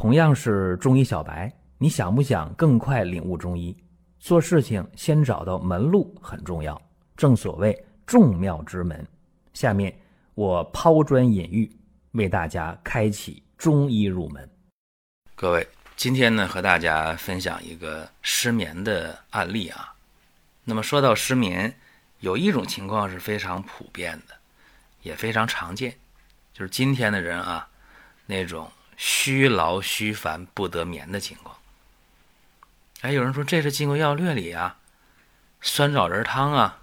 同样是中医小白，你想不想更快领悟中医？做事情先找到门路很重要，正所谓众妙之门。下面我抛砖引玉，为大家开启中医入门。各位，今天呢和大家分享一个失眠的案例啊。那么说到失眠，有一种情况是非常普遍的，也非常常见，就是今天的人啊，那种。虚劳虚烦不得眠的情况，哎，有人说这是《金匮要略》里啊，酸枣仁汤啊，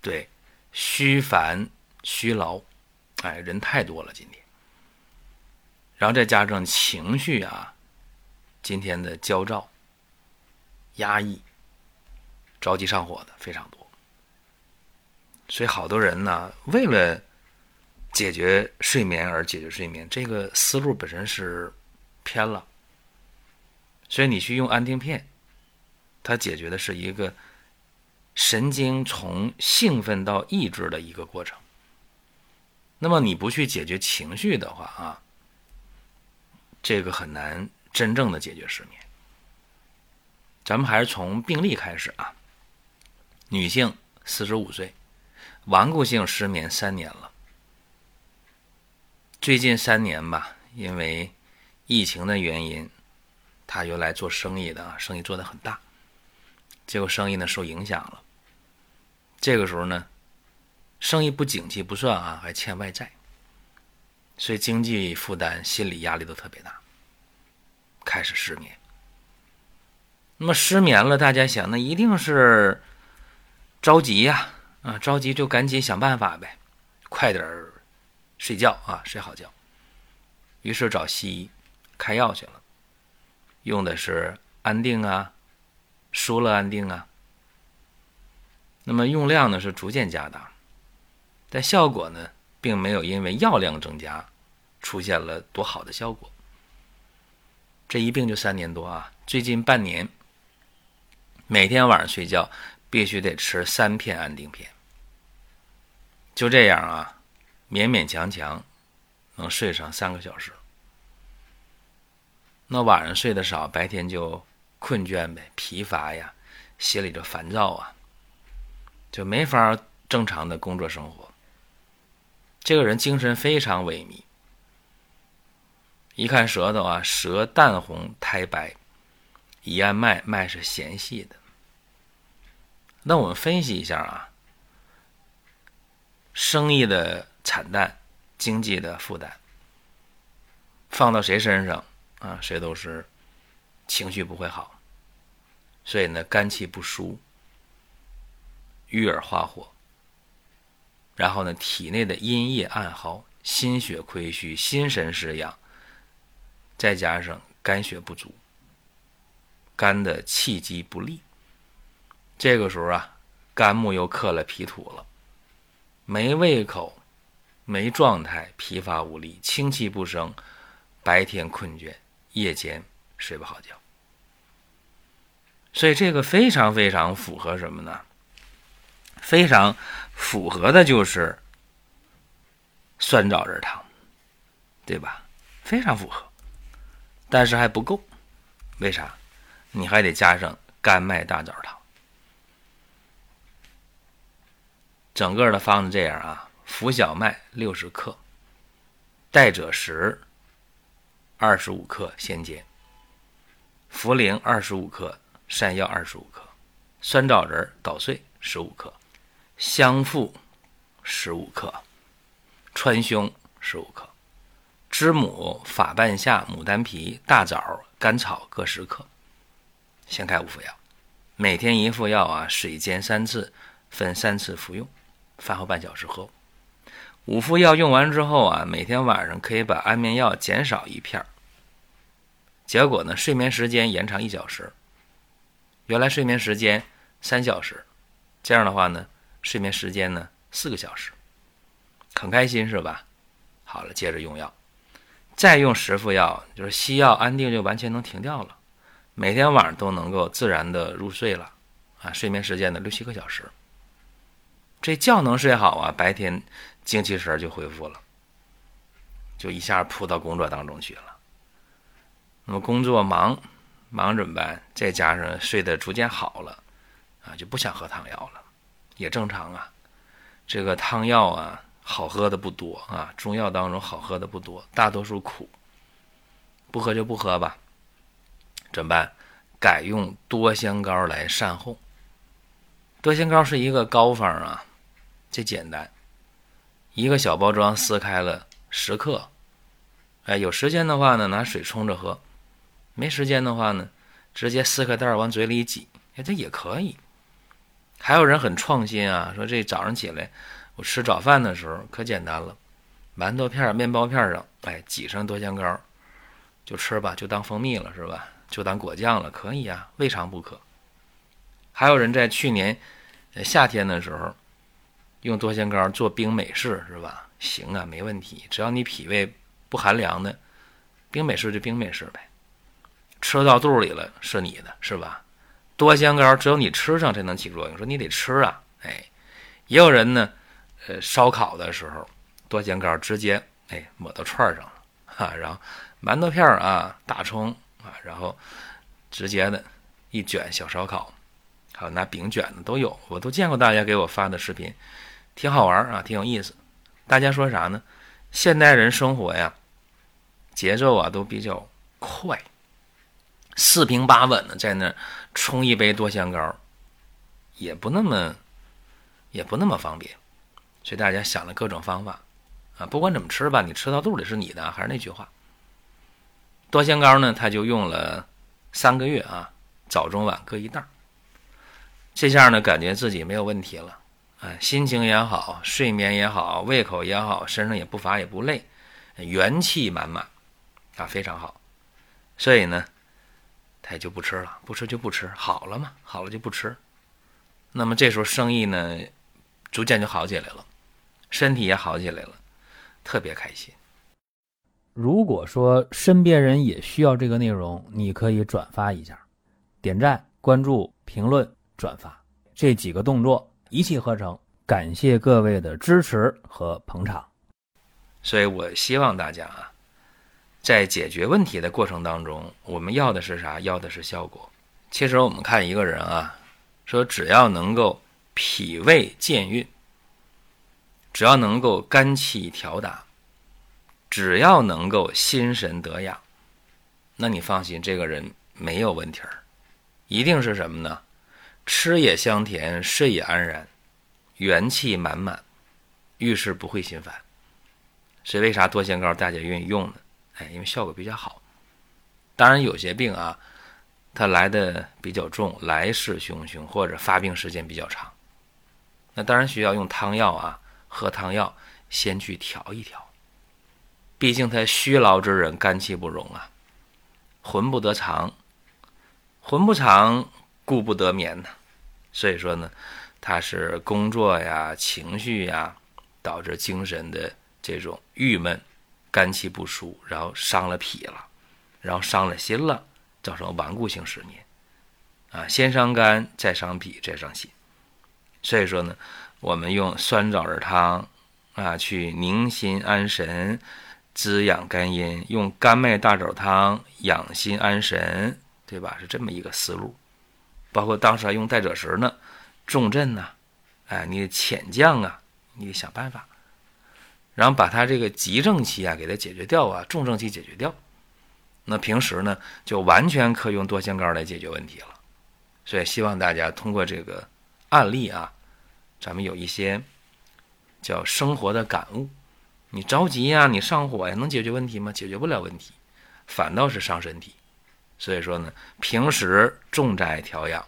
对，虚烦虚劳，哎，人太多了今天，然后再加上情绪啊，今天的焦躁、压抑、着急上火的非常多，所以好多人呢，为了。解决睡眠而解决睡眠，这个思路本身是偏了。所以你去用安定片，它解决的是一个神经从兴奋到抑制的一个过程。那么你不去解决情绪的话啊，这个很难真正的解决失眠。咱们还是从病例开始啊。女性，四十五岁，顽固性失眠三年了。最近三年吧，因为疫情的原因，他原来做生意的，生意做得很大，结果生意呢受影响了。这个时候呢，生意不景气不算啊，还欠外债，所以经济负担、心理压力都特别大，开始失眠。那么失眠了，大家想，那一定是着急呀，啊，着急就赶紧想办法呗，快点儿。睡觉啊，睡好觉。于是找西医开药去了，用的是安定啊、舒乐安定啊。那么用量呢是逐渐加大，但效果呢并没有因为药量增加出现了多好的效果。这一病就三年多啊，最近半年每天晚上睡觉必须得吃三片安定片，就这样啊。勉勉强强能睡上三个小时，那晚上睡得少，白天就困倦呗，疲乏呀，心里就烦躁啊，就没法正常的工作生活。这个人精神非常萎靡，一看舌头啊，舌淡红苔白，一按脉脉是弦细的。那我们分析一下啊，生意的。惨淡，经济的负担放到谁身上啊？谁都是情绪不会好，所以呢，肝气不舒，郁而化火，然后呢，体内的阴液暗耗，心血亏虚，心神失养，再加上肝血不足，肝的气机不利，这个时候啊，肝木又克了脾土了，没胃口。没状态，疲乏无力，清气不生，白天困倦，夜间睡不好觉。所以这个非常非常符合什么呢？非常符合的就是酸枣仁汤，对吧？非常符合，但是还不够，为啥？你还得加上甘麦大枣汤。整个的方子这样啊。浮小麦六十克，代赭石二十五克先煎，茯苓二十五克，山药二十五克，酸枣仁捣碎十五克，香附十五克，川芎十五克，知母、法半夏、牡丹皮、大枣、甘草各十克，先开五副药，每天一副药啊，水煎三次，分三次服用，饭后半小时喝。五副药用完之后啊，每天晚上可以把安眠药减少一片儿。结果呢，睡眠时间延长一小时。原来睡眠时间三小时，这样的话呢，睡眠时间呢四个小时，很开心是吧？好了，接着用药，再用十副药，就是西药安定就完全能停掉了，每天晚上都能够自然的入睡了啊，睡眠时间呢六七个小时。这觉能睡好啊，白天。精气神就恢复了，就一下扑到工作当中去了。那么工作忙，忙怎么办？再加上睡得逐渐好了，啊，就不想喝汤药了，也正常啊。这个汤药啊，好喝的不多啊，中药当中好喝的不多，大多数苦。不喝就不喝吧，怎么办？改用多香膏来善后。多香膏是一个膏方啊，这简单，一个小包装撕开了十克。哎，有时间的话呢，拿水冲着喝；没时间的话呢，直接撕开袋往嘴里挤，哎，这也可以。还有人很创新啊，说这早上起来我吃早饭的时候可简单了，馒头片、面包片上，哎，挤上多香膏。就吃吧，就当蜂蜜了，是吧？就当果酱了，可以啊，未尝不可。还有人在去年夏天的时候用多香膏做冰美式，是吧？行啊，没问题，只要你脾胃不寒凉的，冰美式就冰美式呗。吃到肚里了是你的，是吧？多香膏只有你吃上才能起作用，说你得吃啊，哎。也有人呢，呃，烧烤的时候多香膏直接哎抹到串上了，哈，然后。馒头片啊，大葱啊，然后直接的一卷小烧烤，还有拿饼卷的都有，我都见过大家给我发的视频，挺好玩啊，挺有意思。大家说啥呢？现代人生活呀，节奏啊都比较快，四平八稳的在那冲一杯多香膏，也不那么也不那么方便，所以大家想了各种方法啊，不管怎么吃吧，你吃到肚里是你的，还是那句话。多香膏呢，他就用了三个月啊，早中晚各一袋这下呢，感觉自己没有问题了，啊，心情也好，睡眠也好，胃口也好，身上也不乏也不累，元气满满，啊，非常好。所以呢，他也就不吃了，不吃就不吃，好了嘛，好了就不吃。那么这时候生意呢，逐渐就好起来了，身体也好起来了，特别开心。如果说身边人也需要这个内容，你可以转发一下，点赞、关注、评论、转发这几个动作一气呵成。感谢各位的支持和捧场。所以我希望大家啊，在解决问题的过程当中，我们要的是啥？要的是效果。其实我们看一个人啊，说只要能够脾胃健运，只要能够肝气调达。只要能够心神得养，那你放心，这个人没有问题儿，一定是什么呢？吃也香甜，睡也安然，元气满满，遇事不会心烦。所以为啥多香膏大家愿意用呢？哎，因为效果比较好。当然有些病啊，它来的比较重，来势汹汹，或者发病时间比较长，那当然需要用汤药啊，喝汤药先去调一调。毕竟他虚劳之人，肝气不容啊，魂不得长，魂不长，故不得眠呢。所以说呢，他是工作呀、情绪呀，导致精神的这种郁闷，肝气不舒，然后伤了脾了，然后伤了心了，造成顽固性失眠啊，先伤肝，再伤脾，再伤心。所以说呢，我们用酸枣仁汤啊，去宁心安神。滋养肝阴，用甘麦大枣汤养心安神，对吧？是这么一个思路。包括当时还用带赭石呢，重镇呐，哎，你浅降啊，你得想办法，然后把他这个急症期啊给它解决掉啊，重症期解决掉。那平时呢，就完全可以用多香膏来解决问题了。所以希望大家通过这个案例啊，咱们有一些叫生活的感悟。你着急呀，你上火呀，能解决问题吗？解决不了问题，反倒是伤身体。所以说呢，平时重在调养。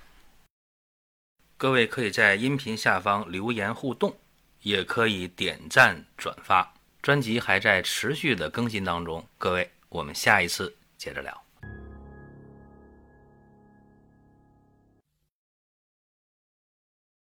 各位可以在音频下方留言互动，也可以点赞转发。专辑还在持续的更新当中，各位，我们下一次接着聊。